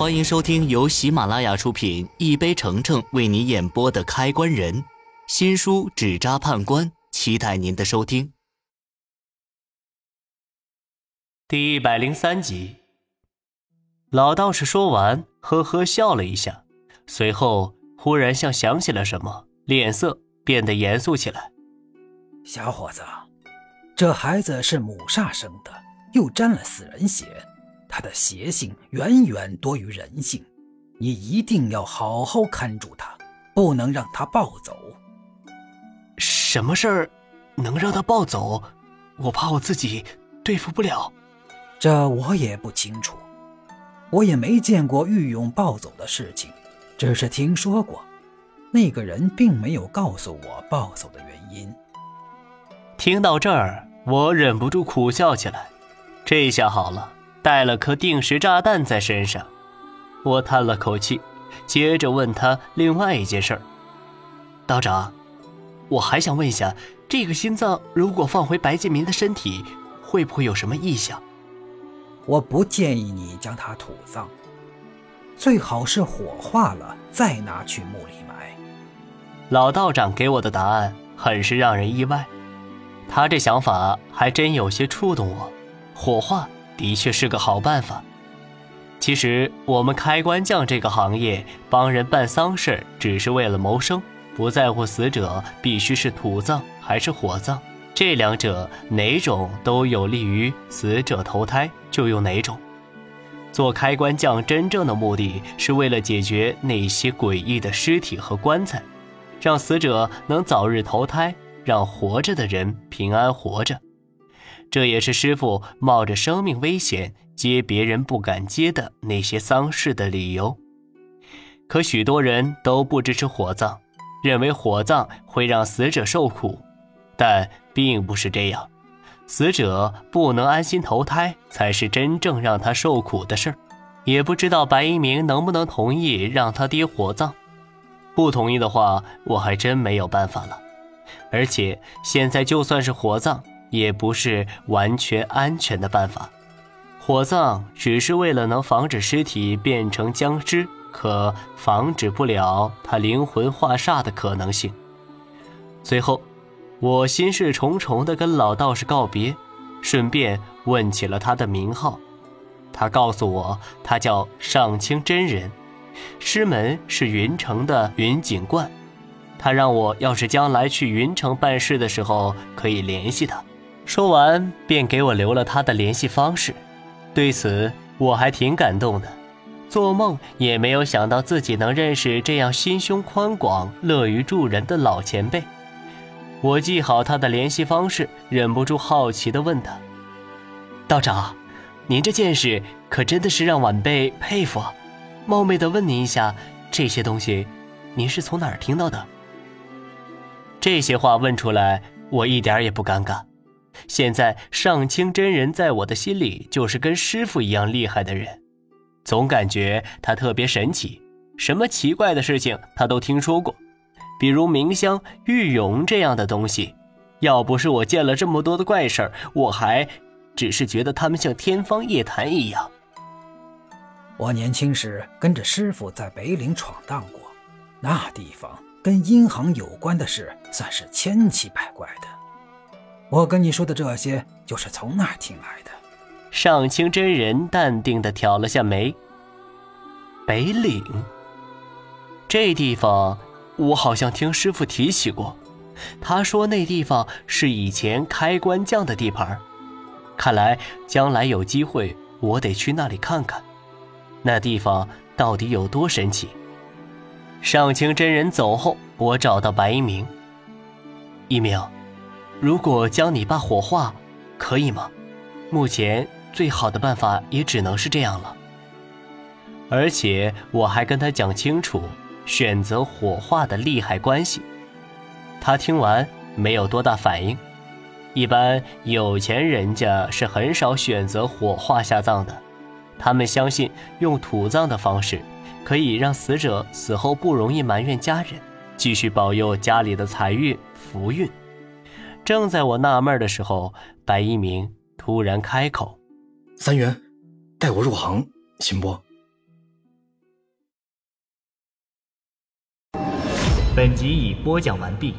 欢迎收听由喜马拉雅出品、一杯橙橙为你演播的《开关人》新书《纸扎判官》，期待您的收听。第一百零三集，老道士说完，呵呵笑了一下，随后忽然像想起了什么，脸色变得严肃起来。小伙子，这孩子是母煞生的，又沾了死人血。他的邪性远远多于人性，你一定要好好看住他，不能让他暴走。什么事儿能让他暴走？我怕我自己对付不了。这我也不清楚，我也没见过御勇暴走的事情，只是听说过。那个人并没有告诉我暴走的原因。听到这儿，我忍不住苦笑起来。这下好了。带了颗定时炸弹在身上，我叹了口气，接着问他另外一件事儿。道长，我还想问一下，这个心脏如果放回白建民的身体，会不会有什么异响？我不建议你将它土葬，最好是火化了再拿去墓里埋。老道长给我的答案很是让人意外，他这想法还真有些触动我。火化。的确是个好办法。其实我们开棺匠这个行业，帮人办丧事只是为了谋生，不在乎死者必须是土葬还是火葬，这两者哪种都有利于死者投胎，就用哪种。做开棺匠真正的目的是为了解决那些诡异的尸体和棺材，让死者能早日投胎，让活着的人平安活着。这也是师傅冒着生命危险接别人不敢接的那些丧事的理由。可许多人都不支持火葬，认为火葬会让死者受苦，但并不是这样。死者不能安心投胎，才是真正让他受苦的事儿。也不知道白一鸣能不能同意让他爹火葬。不同意的话，我还真没有办法了。而且现在就算是火葬，也不是完全安全的办法，火葬只是为了能防止尸体变成僵尸，可防止不了他灵魂化煞的可能性。最后，我心事重重地跟老道士告别，顺便问起了他的名号。他告诉我，他叫上清真人，师门是云城的云锦观。他让我要是将来去云城办事的时候，可以联系他。说完，便给我留了他的联系方式。对此，我还挺感动的。做梦也没有想到自己能认识这样心胸宽广、乐于助人的老前辈。我记好他的联系方式，忍不住好奇地问他：“道长，您这见识可真的是让晚辈佩服。冒昧地问您一下，这些东西，您是从哪儿听到的？”这些话问出来，我一点也不尴尬。现在上清真人在我的心里就是跟师傅一样厉害的人，总感觉他特别神奇，什么奇怪的事情他都听说过，比如冥香、玉容这样的东西。要不是我见了这么多的怪事儿，我还只是觉得他们像天方夜谭一样。我年轻时跟着师傅在北岭闯荡过，那地方跟阴行有关的事算是千奇百怪的。我跟你说的这些，就是从那儿听来的。上清真人淡定地挑了下眉。北岭，这地方我好像听师傅提起过。他说那地方是以前开关匠的地盘。看来将来有机会，我得去那里看看，那地方到底有多神奇。上清真人走后，我找到白一鸣。一鸣。如果将你爸火化，可以吗？目前最好的办法也只能是这样了。而且我还跟他讲清楚选择火化的利害关系。他听完没有多大反应。一般有钱人家是很少选择火化下葬的，他们相信用土葬的方式可以让死者死后不容易埋怨家人，继续保佑家里的财运福运。正在我纳闷的时候白一鸣突然开口。三元带我入行行不？本集已播讲完毕。